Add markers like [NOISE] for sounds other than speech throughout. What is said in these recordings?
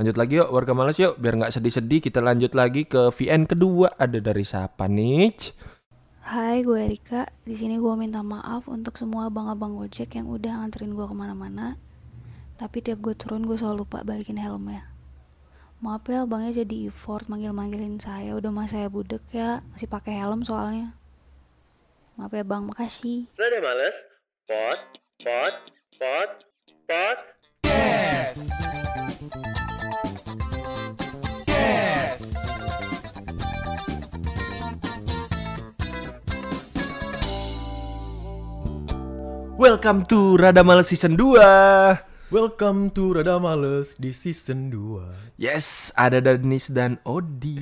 Lanjut lagi yuk warga males yuk biar nggak sedih-sedih kita lanjut lagi ke VN kedua ada dari siapa nih? Hai, gue Erika. Di sini gue minta maaf untuk semua abang-abang gojek yang udah nganterin gue ke mana-mana. Tapi tiap gue turun gue selalu lupa balikin helmnya. Maaf ya abangnya jadi effort manggil-manggilin saya. Udah mas saya budek ya, masih pakai helm soalnya. Maaf ya bang, makasih. Rada males? Pot, pot, pot, pot. Welcome to Rada Males Season 2 Welcome to Rada Males di season 2 Yes, ada Danis dan Odi.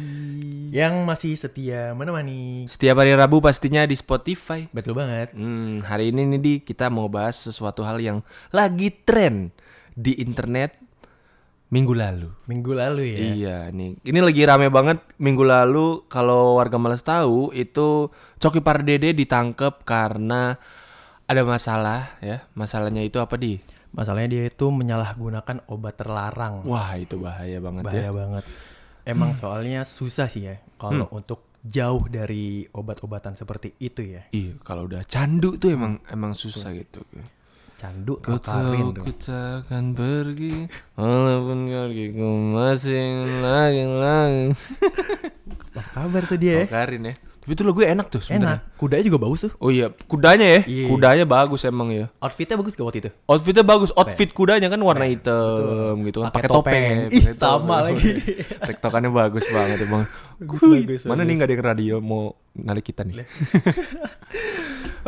Yang masih setia menemani. Setiap hari Rabu pastinya di Spotify. Betul banget. Hmm, hari ini nih Di, kita mau bahas sesuatu hal yang lagi tren di internet minggu lalu. Minggu lalu ya? Iya nih, ini lagi rame banget. Minggu lalu. Kalau warga males tahu itu Coki Pardede ditangkap karena ada masalah ya. Masalahnya itu apa di? Masalahnya dia itu menyalahgunakan obat terlarang. Wah itu bahaya banget ya. Bahaya banget. Emang soalnya susah sih ya Kalau untuk jauh dari obat-obatan seperti itu ya. Iya, kalau udah candu tuh emang emang susah gitu. Candu Ku tahu ku takkan pergi Walaupun kakiku masih lagi lagi Apa kabar tuh dia ya? Karin ya Tapi itu lagu enak tuh sebenernya Enak. Kudanya juga bagus tuh. Oh iya kudanya ya? Iya. Kudanya bagus emang ya. Outfitnya bagus gak waktu itu? Outfitnya bagus. Outfit kudanya kan warna hitam gitu kan Pakai topeng, topeng. Ih, Pakai sama topeng. lagi. [LAUGHS] Tektokannya bagus banget emang. Bagus, bagus, Mana bagus. nih gak ada yang radio? Mau narik kita nih.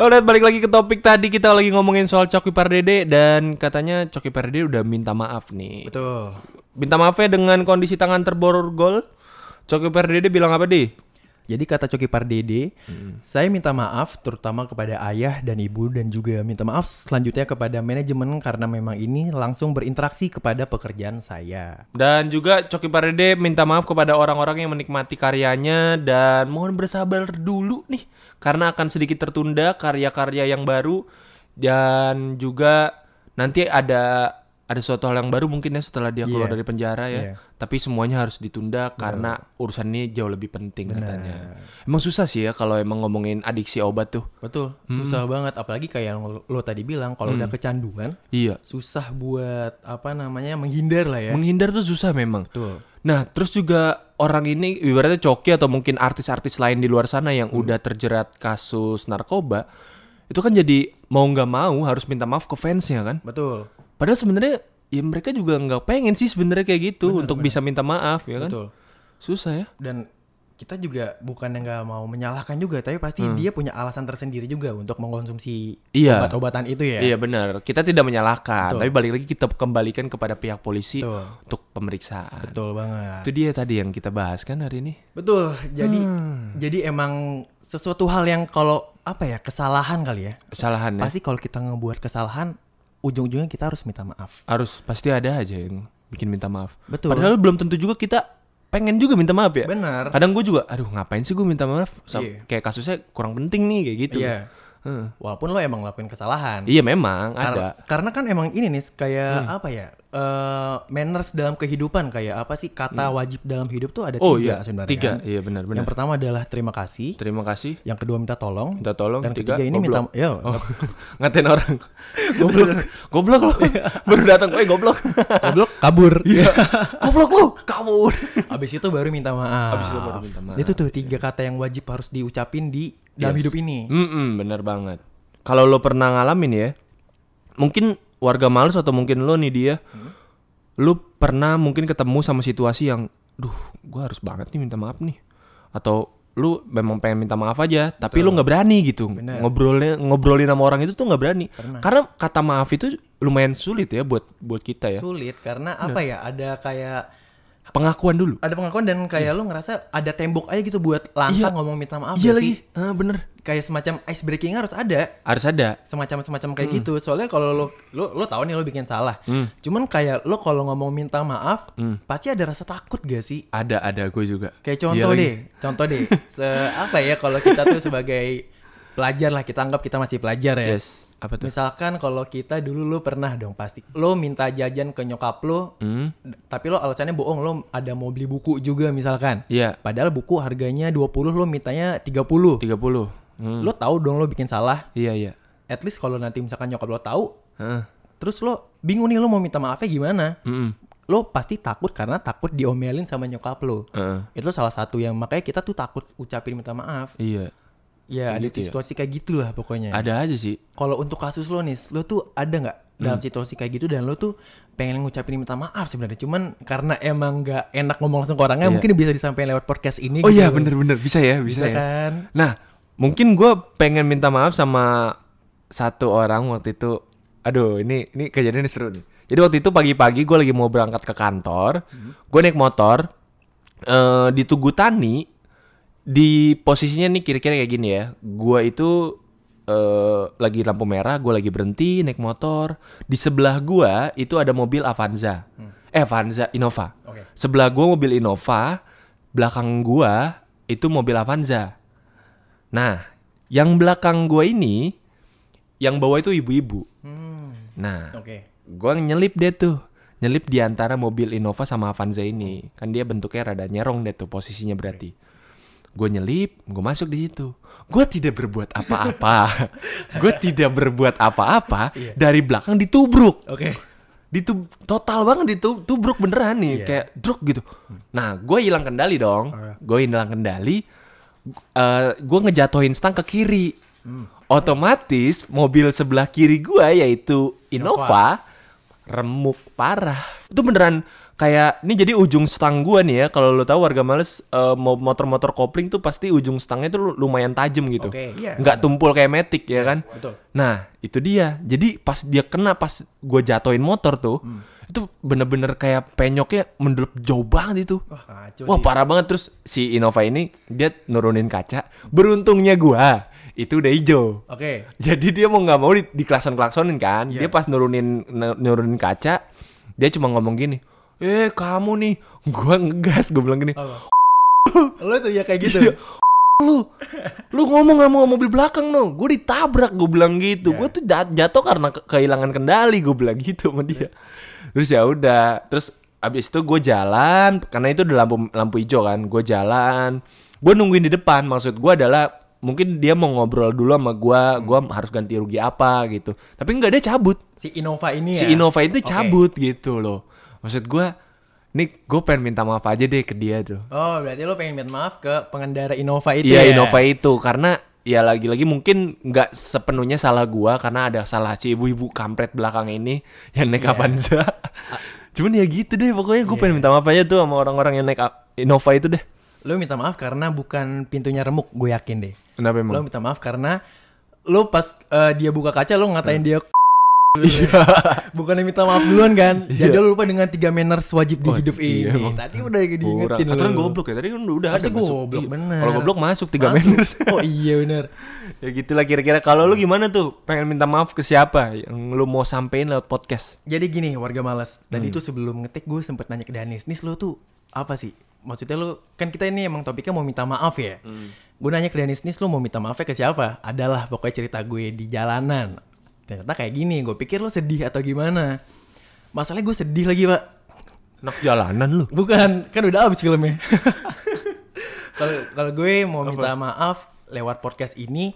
Alright [LAUGHS] balik lagi ke topik tadi. Kita lagi ngomongin soal Coki Pardede Dan katanya Coki Pardede udah minta maaf nih. Betul. Minta maafnya dengan kondisi tangan terborgol. Coki Pardede bilang apa di? Jadi kata Coki Pardede, saya minta maaf terutama kepada ayah dan ibu dan juga minta maaf selanjutnya kepada manajemen karena memang ini langsung berinteraksi kepada pekerjaan saya. Dan juga Coki Pardede minta maaf kepada orang-orang yang menikmati karyanya dan mohon bersabar dulu nih karena akan sedikit tertunda karya-karya yang baru dan juga nanti ada ada suatu hal yang baru mungkin ya setelah dia keluar Iya. dari penjara ya. Iya. Tapi semuanya harus ditunda karena urusan ini jauh lebih penting katanya. Emang susah sih ya kalau emang ngomongin adiksi obat tuh. Betul, susah banget apalagi kayak yang lo, lo tadi bilang kalau udah kecanduan Iya. susah buat apa namanya menghindar lah ya. Menghindar tuh susah memang. Betul. Nah, terus juga orang ini ibaratnya Coki atau mungkin artis-artis lain di luar sana yang udah terjerat kasus narkoba, itu kan jadi mau nggak mau harus minta maaf ke fansnya kan? Betul. Padahal sebenarnya ya mereka juga nggak pengen sih sebenarnya kayak gitu untuk bisa minta maaf ya kan? Betul. Susah ya? Dan kita juga bukan yang nggak mau menyalahkan juga, tapi pasti dia punya alasan tersendiri juga untuk mengkonsumsi Iya. obat-obatan itu ya. Iya benar. Kita tidak menyalahkan, Betul. tapi balik lagi kita kembalikan kepada pihak polisi Betul. untuk pemeriksaan. Betul banget. Itu dia tadi yang kita bahas kan hari ini. Betul. Jadi Hmm. jadi emang sesuatu hal yang kalau apa ya kesalahan kali ya. Kesalahan ya. Pasti kalau kita ngebuat kesalahan ujung-ujungnya kita harus minta maaf. Harus pasti ada aja yang bikin minta maaf. Betul. Padahal belum tentu juga kita pengen juga minta maaf ya. Benar. Kadang gue juga, aduh ngapain sih gue minta maaf? Sa- Iya. Kayak kasusnya kurang penting nih kayak gitu. Iya. Heeh. Walaupun lo emang ngelakuin kesalahan. Iya memang Kar- ada. Karena kan emang ini nih kayak apa ya? Eh, manners dalam kehidupan kayak apa sih kata wajib dalam hidup tuh ada Oh tiga iya, sebenarnya. tiga. kan? Iya benar-benar. Yang pertama adalah terima kasih. Terima kasih. Yang kedua minta tolong. Minta tolong. Dan Tiga, ketiga ini goblok. minta ya Oh, [LAUGHS] ngatain orang. [LAUGHS] goblok. [LAUGHS] goblok lo. Iya. Baru datang, eh goblok. goblok kabur. goblok lu, kabur. Abis itu baru minta maaf. Abis itu baru minta maaf. Itu tuh tiga kata yang wajib harus diucapin di dalam Yes. hidup ini. Mm bener banget. Kalau lo pernah ngalamin ya, mungkin warga males atau mungkin lo nih dia, lu pernah mungkin ketemu sama situasi yang, duh, gua harus banget nih minta maaf nih, atau lu memang pengen minta maaf aja, tapi lu nggak berani gitu Bener. ngobrolnya ngobrolin sama orang itu tuh nggak berani, karena kata maaf itu lumayan sulit ya buat buat kita ya. Sulit karena apa ya? Ada kayak Pengakuan dulu. ada pengakuan dan kayak lu ngerasa ada tembok aja gitu buat Iya. lantang ngomong minta maaf Iya gak lagi, sih? ah, bener. Kayak semacam ice breaking harus ada. Harus ada. semacam semacam kayak gitu soalnya kalau lo lo lo tahu nih lo bikin salah cuman kayak lo kalau ngomong minta maaf pasti ada rasa takut gak sih Ada ada gue juga. kayak Iya contoh lagi. deh contoh deh Se- apa ya kalau kita tuh sebagai pelajar lah kita anggap kita masih pelajar ya Yes. Apa tuh? Misalkan kalau kita dulu lu pernah dong pasti. Lo minta jajan ke nyokap lo, Hmm? tapi lo alasannya bohong, lo ada mau beli buku juga misalkan. Iya, Padahal buku harganya 20, lo mintanya 30. 30. Hmm. Lo tahu dong lo bikin salah. Iya, iya. At least kalau nanti misalkan nyokap lo tahu, Heeh. terus lo bingung nih lo mau minta maafnya gimana? Mm-mm. Lo pasti takut karena takut diomelin sama nyokap lo. Heeh. Itu salah satu yang makanya kita tuh takut ucapin minta maaf. Iya. Ya ada Gitu ya? situasi kayak gitulah pokoknya. Ada aja sih. Kalau untuk kasus lo nih, lo tuh ada nggak dalam Hmm. situasi kayak gitu dan lo tuh pengen ngucapin minta maaf sebenarnya, cuman karena emang nggak enak ngomong langsung ke orangnya, Iya. mungkin bisa disampaikan lewat podcast ini. Oh gitu. iya, bener-bener bisa ya, bisa, Bisa ya. kan? Nah, mungkin gue pengen minta maaf sama satu orang waktu itu. Aduh, ini ini kejadian seru nih. Jadi waktu itu pagi-pagi gue lagi mau berangkat ke kantor, gue naik motor eh di Tugu Tani. Di posisinya nih kira-kira kayak gini ya. Gue itu eh lagi lampu merah, gue lagi berhenti naik motor. Di sebelah gue itu ada mobil Avanza. Eh Avanza Innova. Oke. Sebelah gue mobil Innova, belakang gua itu mobil Avanza. Nah, yang belakang gua ini, yang bawah itu ibu-ibu. Hmm, Nah, Oke. gua nyelip deh tuh, nyelip di antara mobil Innova sama Avanza ini. Kan dia bentuknya rada nyerong deh tuh posisinya berarti. Gue nyelip, gue masuk di situ. Gue tidak berbuat apa-apa. [LAUGHS] gue tidak berbuat apa-apa. Dari belakang ditubruk Oke. ditub total banget ditubruk beneran nih Iya. kayak druk gitu. Nah, gue hilang kendali dong. Alright. Gue hilang kendali. eh gue ngejatuhin stang ke kiri. Hmm. Otomatis mobil sebelah kiri gue yaitu Innova, remuk parah. Itu beneran kayak ini jadi ujung stang gue nih ya. Kalau lo tahu warga males mo- motor-motor kopling tuh pasti ujung stangnya tuh lumayan tajam gitu. Oke, iya. Nggak tumpul kayak metik ya kan. Betul. Nah, itu dia. Jadi pas dia kena pas gue jatoin motor tuh, Hmm. itu bener-bener kayak penyoknya mendelup jauh banget itu. Wah kacau Wah sih. parah banget terus si Innova ini dia nurunin kaca. Beruntungnya gua itu udah hijau. Oke. Jadi dia mau nggak mau di, di klakson-klaksonin kan. Iya. Dia pas nurunin nu- nurunin kaca, dia cuma ngomong gini, "Eh, kamu nih." Gua ngegas, gua bilang gini, Apa? [LAUGHS] Lo teriak kayak gitu. Iya. [LAUGHS] lu lu ngomong sama mobil belakang no. Gue ditabrak gue bilang gitu. Ya. gue tuh jat- jatuh karena ke- kehilangan kendali gue bilang gitu sama dia. Terus? Ya udah. Terus abis itu gue jalan karena itu udah lampu lampu hijau kan. Gue jalan. Gue nungguin di depan. Maksud gue adalah mungkin dia mau ngobrol dulu sama gue gue harus ganti rugi apa gitu. Tapi enggak dia cabut. Si Innova ini si ya. Innova itu cabut gitu loh maksud gue nih gue pengen minta maaf aja deh ke dia tuh Oh, berarti lo pengen minta maaf ke pengendara Innova itu Iya ya? Innova itu karena ya lagi-lagi mungkin nggak sepenuhnya salah gua karena ada salah si ibu-ibu kampret belakang ini yang naik Iya. Avanza. [LAUGHS] Cuman ya gitu deh pokoknya gue pengen minta maaf aja tuh sama orang-orang yang naik Innova itu deh. Lo minta maaf karena bukan pintunya remuk, gue yakin deh. Kenapa Lo emang? minta maaf karena lo pas eh, dia buka kaca lo ngatain dia Iya. bukan minta maaf duluan kan. Jadi lo lupa dengan tiga manners wajib di Oh, hidup iya, ini. emang. Tadi udah diingetin lo. Aturan goblok ya tadi kan udah ada goblok, Iya. bener. Kalau goblok masuk tiga Masuk. minus. Oh iya bener. [LAUGHS] ya gitulah kira-kira. Kalau lu gimana tuh? Pengen minta maaf ke siapa yang lu mau sampein lewat podcast? Jadi gini warga malas. Tadi Hmm. tuh sebelum ngetik gue sempet nanya ke Danis, Nis lo tuh apa sih? Maksudnya lo kan kita ini emang topiknya mau minta maaf ya. Hmm. Gue nanya ke Danis, Nis lo mau minta maafnya ke siapa? Adalah pokoknya cerita gue di jalanan. Ternyata kayak gini. Gue pikir lo sedih atau gimana? Masalahnya gue sedih lagi pak. Anak jalanan lu. Bukan, kan udah habis filmnya. [LAUGHS] Kalau kalau gue mau minta maaf lewat podcast ini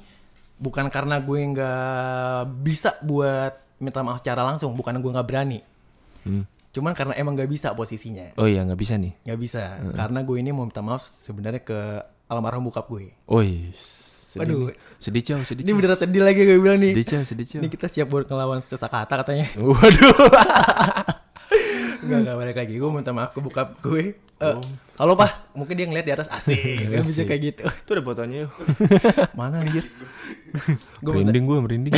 bukan karena gue nggak bisa buat minta maaf secara langsung, bukan gue nggak berani. Hmm. Cuman karena emang nggak bisa posisinya, Oh iya nggak bisa nih. nggak bisa. Karena gue ini mau minta maaf sebenarnya ke almarhum bokap gue. Oi. Sedih, Waduh. nih. sedih cow, sedih Ini cow. beneran sedih lagi gue bilang nih. Sedih cow, sedih cow. Ini kita siap buat ngelawan sesak kata katanya. [LAUGHS] Waduh. Enggak, enggak balik lagi. Gue minta maaf ke bokap gue. Eh, Halo pak, mungkin dia ngeliat di atas asik. [LAUGHS] Kan bisa kayak gitu. Itu ada fotonya yuk. [LAUGHS] Mana anjir? gue minta, merinding gue, merinding.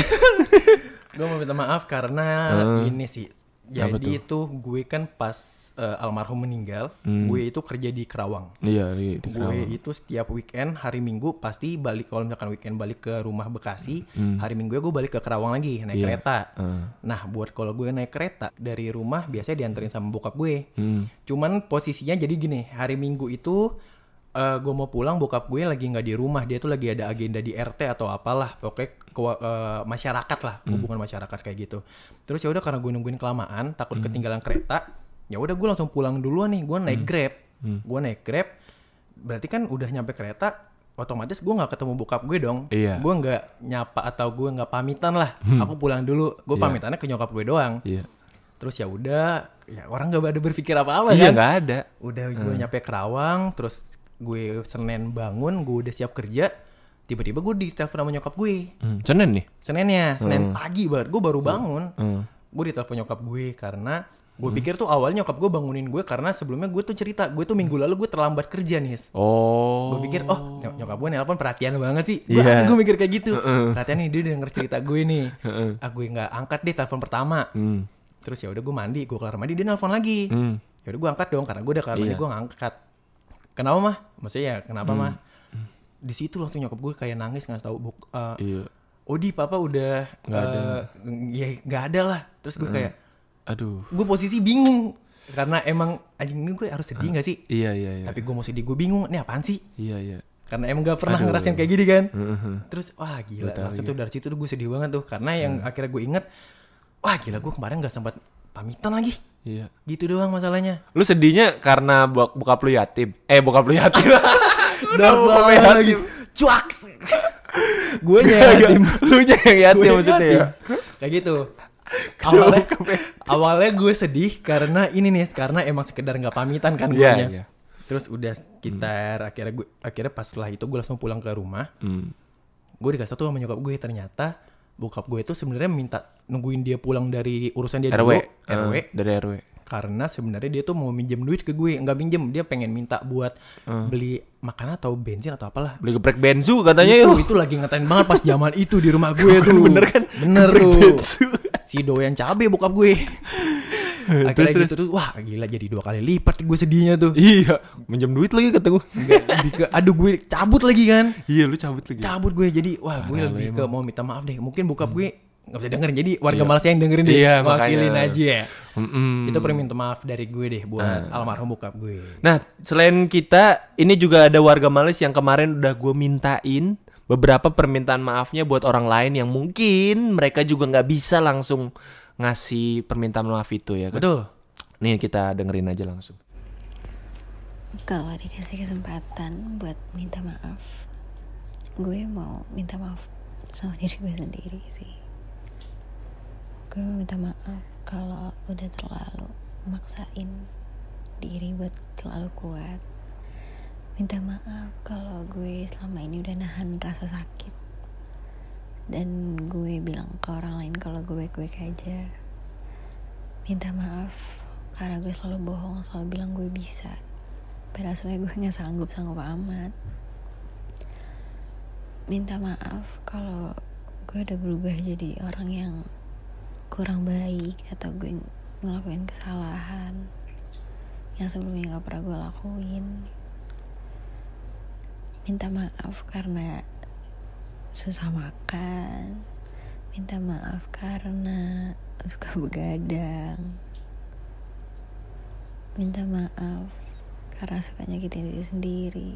gue mau minta maaf karena Hmm. ini sih. Jadi itu gue kan pas eh, almarhum meninggal, Hmm. gue itu kerja di Kerawang. iya, di, di Gue Kerawang. itu setiap weekend hari Minggu pasti balik kalau misalkan weekend balik ke rumah Bekasi, Hmm. hari Minggu gue balik ke Kerawang lagi naik Iya. kereta. Ah. Nah, buat kalau gue naik kereta dari rumah biasanya dianterin sama bokap gue. Hmm. Cuman posisinya jadi gini, hari Minggu itu gue mau pulang bokap gue lagi nggak di rumah dia tuh lagi ada agenda di RT atau apalah pokoknya ke eh, masyarakat lah hubungan masyarakat kayak gitu terus ya udah karena gue nungguin kelamaan takut ketinggalan kereta ya udah gue langsung pulang duluan nih gue naik grab. Gue naik grab berarti kan udah nyampe kereta otomatis gue nggak ketemu bokap gue dong. Iya. gue nggak nyapa atau gue nggak pamitan lah. Aku pulang dulu gue Iya. pamitannya ke nyokap gue doang. Iya. terus ya udah ya orang nggak ada berpikir apa-apa Iya kan? nggak ada. udah gue nyampe Kerawang terus gue Senin bangun gue udah siap kerja tiba-tiba gue ditelepon sama nyokap gue. Hmm, Senin nih. Seninnya Senin pagi banget gue baru bangun. Hmm. gue ditelepon nyokap gue karena gue pikir tuh awalnya nyokap gue bangunin gue karena sebelumnya gue tuh cerita gue tuh minggu lalu gue terlambat kerja nih Oh. gue pikir oh ny- nyokap gue nelpon perhatian banget sih gue Iya. [LAUGHS] gue mikir kayak gitu perhatian nih dia denger cerita gue nih ah gue nggak angkat deh telepon pertama Hmm. terus ya udah gue mandi gue kelar mandi dia nelpon lagi Hmm. ya udah gue angkat dong karena gue udah kelar mandi Iya. gue ngangkat kenapa mah maksudnya ya kenapa Hmm. mah di situ langsung nyokap gue kayak nangis nggak tahu buk eh, Iya. Odi papa udah Nggak ada. eh, ya nggak ada lah terus gue kayak Aduh. gue posisi bingung karena emang anjing ini gue harus sedih nggak sih Iya iya iya. tapi gue mau sedih gue bingung ini apaan sih Iya iya. karena emang gak pernah Aduh. ngerasain kayak gini kan terus wah gila tahu, langsung iya. tuh dari situ tuh gue sedih banget tuh karena yang akhirnya gue inget wah gila gue kemarin nggak sempat pamitan lagi Iya. gitu doang masalahnya Lu sedihnya karena bok bokap lu yatim. Eh bokap lu yatim. [LAUGHS] dark bokap banget lagi cuak gue nya yatim lu [LAUGHS] nya yang yatim maksudnya yatim. ya. kayak gitu [LAUGHS] awalnya awalnya gue sedih karena ini nih karena emang sekedar nggak pamitan kan gue Iya iya. terus udah sekitar akhirnya gue akhirnya pas setelah itu gue langsung pulang ke rumah Hmm. gue dikasih tuh sama nyokap gue ternyata bokap gue itu sebenarnya minta nungguin dia pulang dari urusan dia RW. dulu Eh, RW dari RW. karena sebenarnya dia tuh mau minjem duit ke gue nggak minjem dia pengen minta buat Hmm. beli makanan atau bensin atau apalah Beli geprek benzu katanya itu yuk. itu lagi ngetain banget pas zaman itu di rumah gue [LAUGHS] tuh bener kan? bener tuh bensu. Si doyan cabe bokap gue [LAUGHS] akhirnya gitu terus wah gila jadi dua kali lipat gue sedihnya tuh Iya, minjem duit lagi kata gue. Nggak, lebih ke aduh gue cabut lagi kan Iya, lu cabut lagi. cabut gue jadi wah gue Parah lebih ke emang. mau minta maaf deh mungkin bokap gue nggak bisa dengerin jadi warga malas yang dengerin deh Iya, wakilin makanya. aja ya Mm-mm. itu permintaan maaf dari gue deh buat almarhum bokap gue Nah, selain kita, ini juga ada warga Males yang kemarin udah gue mintain beberapa permintaan maafnya buat orang lain yang mungkin mereka juga nggak bisa langsung ngasih permintaan maaf itu ya kan? betul Nih kita dengerin aja langsung. Kalau dikasih kesempatan buat minta maaf, gue mau minta maaf sama [LAUGHS] diri gue sendiri sih. Gue mau minta maaf kalau udah terlalu maksain diri buat selalu kuat. Minta maaf kalau gue selama ini udah nahan rasa sakit. Dan gue bilang ke orang lain kalau gue baik-baik aja. Minta maaf karena gue selalu bohong, selalu bilang gue bisa. Padahal sebenarnya gue nggak sanggup sanggup amat. Minta maaf kalau gue udah berubah jadi orang yang kurang baik atau gue ngelakuin kesalahan yang sebelumnya nggak pernah gue lakuin. Minta maaf karena susah makan. Minta maaf karena suka [LAUGHS] begadang minta maaf karena suka nyakitin diri sendiri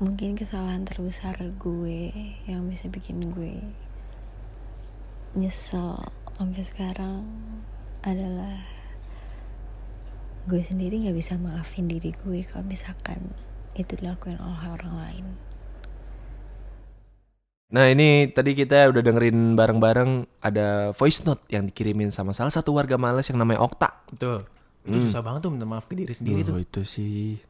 mungkin kesalahan terbesar gue yang bisa bikin gue nyesel sampai sekarang adalah gue sendiri nggak bisa maafin diri gue kalau misalkan itu dilakuin oleh orang lain. Nah ini tadi kita udah dengerin bareng-bareng ada voice note yang dikirimin sama salah satu warga Males yang namanya Okta. betul. Itu susah banget tuh minta maaf ke diri sendiri Duh, tuh. itu sih.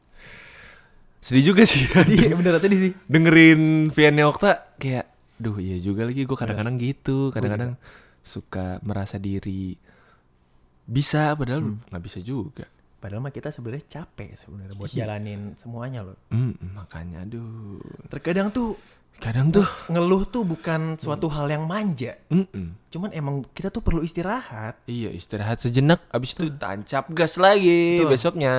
Sedih juga sih. [LAUGHS] iya bener sedih sih. Dengerin Vianney Okta kayak duh iya juga lagi gue kadang-kadang gitu kadang-kadang suka merasa diri bisa padahal nggak bisa juga padahal mah kita sebenarnya capek sebenarnya buat Iya. jalanin semuanya loh Hmm, makanya aduh terkadang tuh kadang tuh ngeluh tuh bukan suatu hal yang manja mm-mm. cuman emang kita tuh perlu istirahat iya istirahat sejenak abis itu tancap gas lagi Betul. besoknya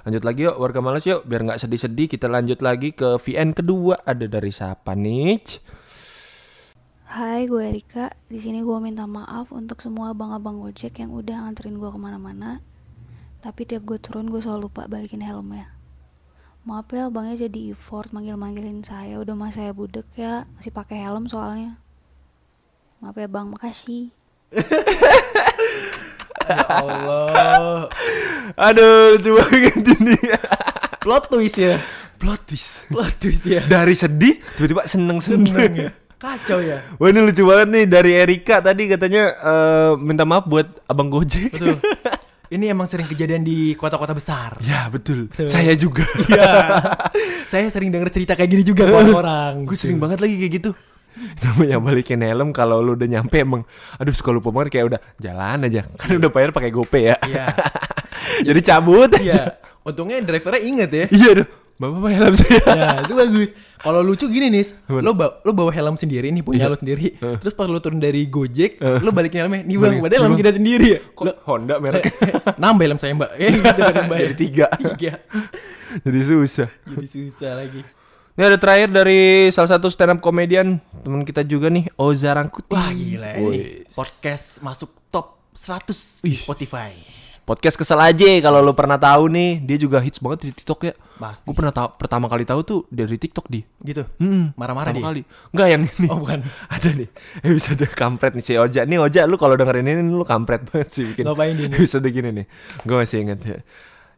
lanjut lagi yuk warga malas yuk biar nggak sedih-sedih kita lanjut lagi ke VN kedua ada dari siapa nih Hai, gue Erika. Di sini gue minta maaf untuk semua abang-abang Gojek yang udah nganterin gue ke mana-mana. Tapi tiap gue turun gue selalu lupa balikin helmnya. Maaf ya abangnya jadi effort manggil-manggilin saya udah mas saya budek ya masih pakai helm soalnya. Maaf ya bang makasih. [LAUGHS] Ya Allah. Aduh, coba gitu nih. Plot twist ya. Plot twist. Plot twist ya. Dari sedih tiba-tiba seneng-seneng. Seneng ya. Kacau ya. Wah ini lucu banget nih dari Erika tadi katanya eh, minta maaf buat abang Gojek. Betul. [LAUGHS] Ini emang sering kejadian di kota-kota besar. ya betul. Betul. Saya juga. Iya. [LAUGHS] Saya sering denger cerita kayak gini juga [LAUGHS] orang-orang. Gue sering banget lagi kayak gitu. Namanya balikin helm kalau lu udah nyampe emang aduh suka lupa banget kayak udah jalan aja. Kan udah bayar pakai GoPay ya. Iya. [LAUGHS] Jadi cabut aja. Iya. Untungnya drivernya inget ya. Iya aduh. Bapak helm saya. [LAUGHS] Ya, itu bagus. Kalau lucu gini nih, lo, ba lo bawa helm sendiri nih punya Iya. lo sendiri. Eh. Terus pas lo turun dari Gojek, Eh. lo balikin helmnya. Nih bang, Balik. padahal helm kita sendiri ya. Kok Lo, Honda merek nambah helm saya mbak. Eh, gitu kan mbak. Jadi tiga. Tiga. [LAUGHS] Jadi susah. Jadi susah lagi. Ini ada terakhir dari salah satu stand up komedian teman kita juga nih Oza Rangkuti. Wah gila ini. Podcast masuk top 100 di Spotify. Podcast kesel aja kalau lo pernah tahu nih, dia juga hits banget di TikTok ya. Pasti. Gue pernah tahu pertama kali tahu tuh dari TikTok di. Gitu. Hmm, Marah-marah dia? kali. Enggak yang ini. Oh, bukan. [LAUGHS] Ada nih. Episode kampret nih si Oja. Nih Oja lu kalau dengerin ini lu kampret banget sih bikin. Ngapain nih? Episode gini nih. Gue masih ingat ya.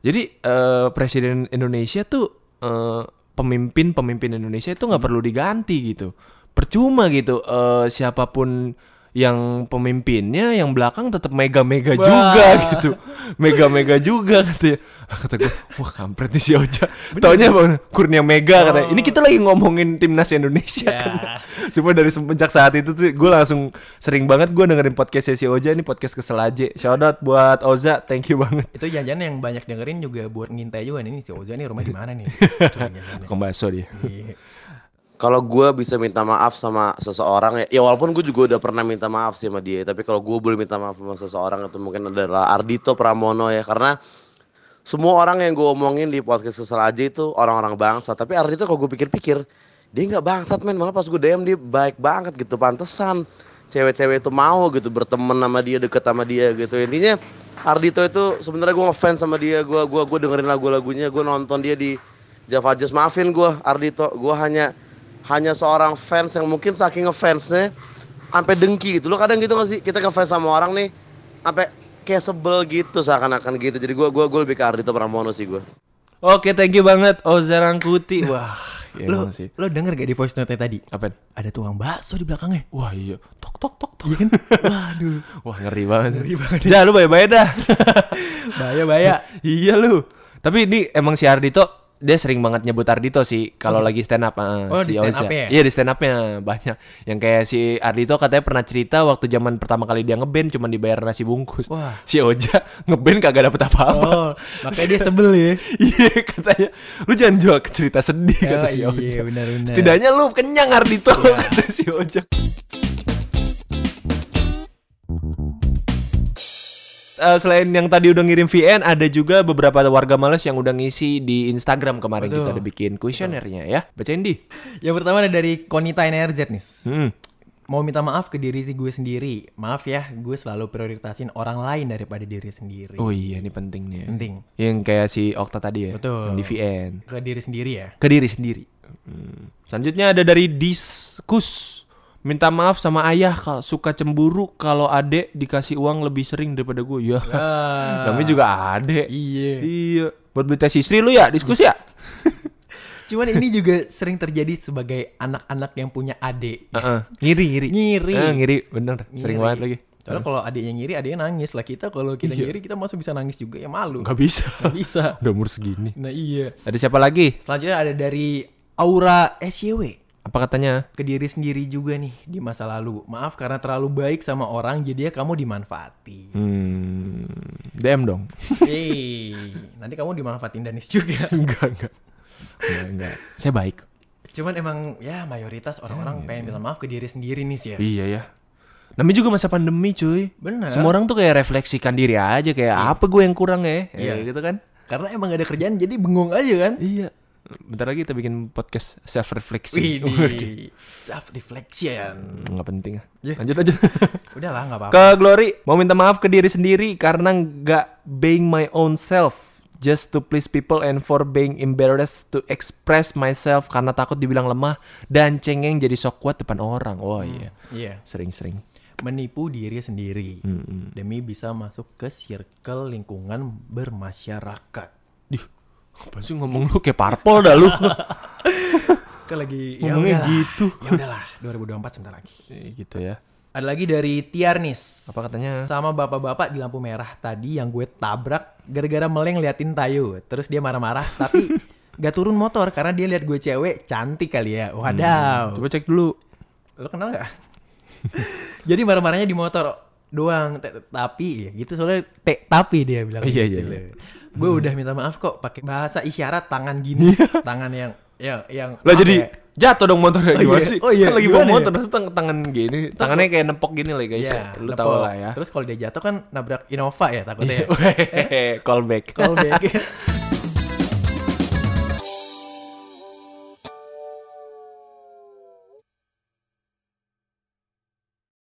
Jadi eh, presiden Indonesia tuh eh, pemimpin-pemimpin Indonesia itu Hmm. nggak perlu diganti gitu. Percuma gitu eh, siapa pun yang pemimpinnya yang belakang tetap mega-mega juga gitu. Mega-mega juga katanya. Ah, Kata gue, wah kampret nih si Oja. Taunya bang, Kurnia Mega katanya. Ini kita lagi ngomongin timnas Indonesia Ya. kan. Cuma dari semenjak saat itu tuh gue langsung sering banget gue dengerin podcastnya si Oja ini podcast kesel aja. Shout out buat Oza, thank you banget. Itu jangan yang banyak dengerin juga buat ngintai juga nih si Oza nih rumah di mana nih. [LAUGHS] Dia. Iya. Kalau gue bisa minta maaf sama seseorang ya, ya walaupun gue juga udah pernah minta maaf sih sama dia, tapi kalau gue boleh minta maaf sama seseorang itu mungkin adalah Ardito Pramono ya, karena semua orang yang gue omongin di podcast kesel aja itu orang-orang bangsa, tapi Ardito kalau gue pikir-pikir dia nggak bangsat men, malah pas gue DM dia baik banget gitu, pantesan. Cewek-cewek itu mau gitu berteman sama dia, deket sama dia gitu. Intinya Ardito itu sebenarnya gue ngefans sama dia, gue gua gue dengerin lagu-lagunya, gue nonton dia di Java Jazz. Maafin gue Ardito, gue hanya hanya seorang fans yang mungkin saking ngefansnya sampai dengki gitu. Lo kadang gitu gak sih kita ngefans sama orang nih sampai kayak sebel gitu seakan-akan gitu. Jadi gue gua gua lebih ke Ardito Pramono sih gue. Oke, thank you banget Oza Rangkuti. Wah, ya Lo, sih. lo denger gak di voice note tadi? Apa? Ada tukang bakso di belakangnya. Wah iya, tok tok tok tok. Iya kan? [LAUGHS] Waduh. Wah ngeri banget. Ngeri banget. Ja, lu bayar-bayar dah. [LAUGHS] Bahaya bahaya. iya lu. Tapi ini emang si Ardito dia sering banget nyebut Ardito sih kalau lagi stand up. ah, Oh, di si stand Oza. up-nya ya? Iya di stand upnya banyak. Yang kayak si Ardito katanya pernah cerita waktu zaman pertama kali dia ngeband cuma dibayar nasi bungkus. Wah. Si Oja [LAUGHS] ngeband kagak dapet apa-apa. Oh, makanya dia sebel ya. [LAUGHS] Iya katanya lu jangan jual ke cerita sedih Oh, kata si iya, Oja. benar-benar. Setidaknya lu kenyang Ardito Iya. [LAUGHS] kata si Oja. Eh, selain yang tadi udah ngirim VN, ada juga beberapa warga males yang udah ngisi di Instagram kemarin Betul. kita ada bikin kuesionernya ya. Bacain di. Yang pertama ada dari Konita NRZ nih. Hmm. Mau minta maaf ke diri gue sendiri. Maaf ya, gue selalu prioritasin orang lain daripada diri sendiri. Oh iya, ini penting nih. ya. Penting. Yang kayak si Okta tadi ya. Betul. Yang di VN. Ke diri sendiri ya. Ke diri sendiri. Hmm. Selanjutnya ada dari Diskus. Minta maaf sama ayah kalau suka cemburu kalau adek dikasih uang lebih sering daripada gue. Ya. Ah. [LAUGHS] Namanya juga adek. Iya. Iya. Buat beli tes istri lu ya, diskus ya? [LAUGHS] Cuman ini juga sering terjadi sebagai anak-anak yang punya adik. Heeh. Ngiri, ngiri. Ngiri. Eh, ngiri, bener. Sering Ngiri. banget lagi. Soalnya kalau adiknya ngiri, adiknya nangis. Lah kita kalau kita Iya. ngiri, kita masa bisa nangis juga ya malu. Gak bisa. Nggak bisa. [LAUGHS] Udah umur segini. Nah iya. Ada siapa lagi? Selanjutnya ada dari Aura SYW. Apa katanya? Ke diri sendiri juga nih di masa lalu. Maaf karena terlalu baik sama orang, jadinya kamu dimanfaati. Hmm, DM dong. [LAUGHS] Hei, nanti kamu dimanfaatin Danis juga. [LAUGHS] enggak, enggak. Enggak, enggak. Saya baik. Cuman emang ya mayoritas orang-orang pengen bilang maaf ke diri sendiri nih sih ya. Iya ya. Namanya juga masa pandemi cuy. Bener. Semua orang tuh kayak refleksikan diri aja kayak apa gue yang kurang ya. Iya. Iya. gitu kan. Karena emang gak ada kerjaan jadi bengong aja kan. Iya. Bentar lagi kita bikin podcast self reflection. [LAUGHS] Self reflection. Nggak penting. ah. Yeah. Lanjut aja. [LAUGHS] Udahlah nggak apa-apa. ke Glory mau minta maaf ke diri sendiri karena nggak being my own self just to please people and for being embarrassed to express myself karena takut dibilang lemah dan cengeng jadi sok kuat depan orang. Oh iya, Iya. sering-sering. Menipu diri sendiri Mm-mm. demi bisa masuk ke circle lingkungan bermasyarakat. Apa sih ngomong lu kayak parpol dah lu? [LAUGHS] Kan lagi ya Ngomongnya udahlah. gitu. Ya udahlah, 2024 sebentar lagi. Eh, gitu ya. Ada lagi dari Tiarnis. Apa katanya? Sama bapak-bapak di lampu merah tadi yang gue tabrak gara-gara meleng liatin Tayo. Terus dia marah-marah [LAUGHS] tapi gak turun motor karena dia lihat gue cewek cantik kali ya. Wadaw. Coba cek dulu. Lo kenal gak? [LAUGHS] Jadi marah-marahnya di motor doang. Tapi ya gitu soalnya te tapi dia bilang. Iya, gitu iya, loh. Gue udah minta maaf kok pakai bahasa isyarat tangan gini. tangan yang yang yang Lah jadi ya? jatuh dong motornya Oh gimana iya, sih? oh iya, kan lagi bawa gimana ya? motor terus tang- tangan gini, tangannya kayak nempok gini lah guys. Iya, Lu tau lah ya. Terus kalau dia jatuh kan nabrak Innova ya takutnya. ya. [LAUGHS] Callback. Callback. [LAUGHS]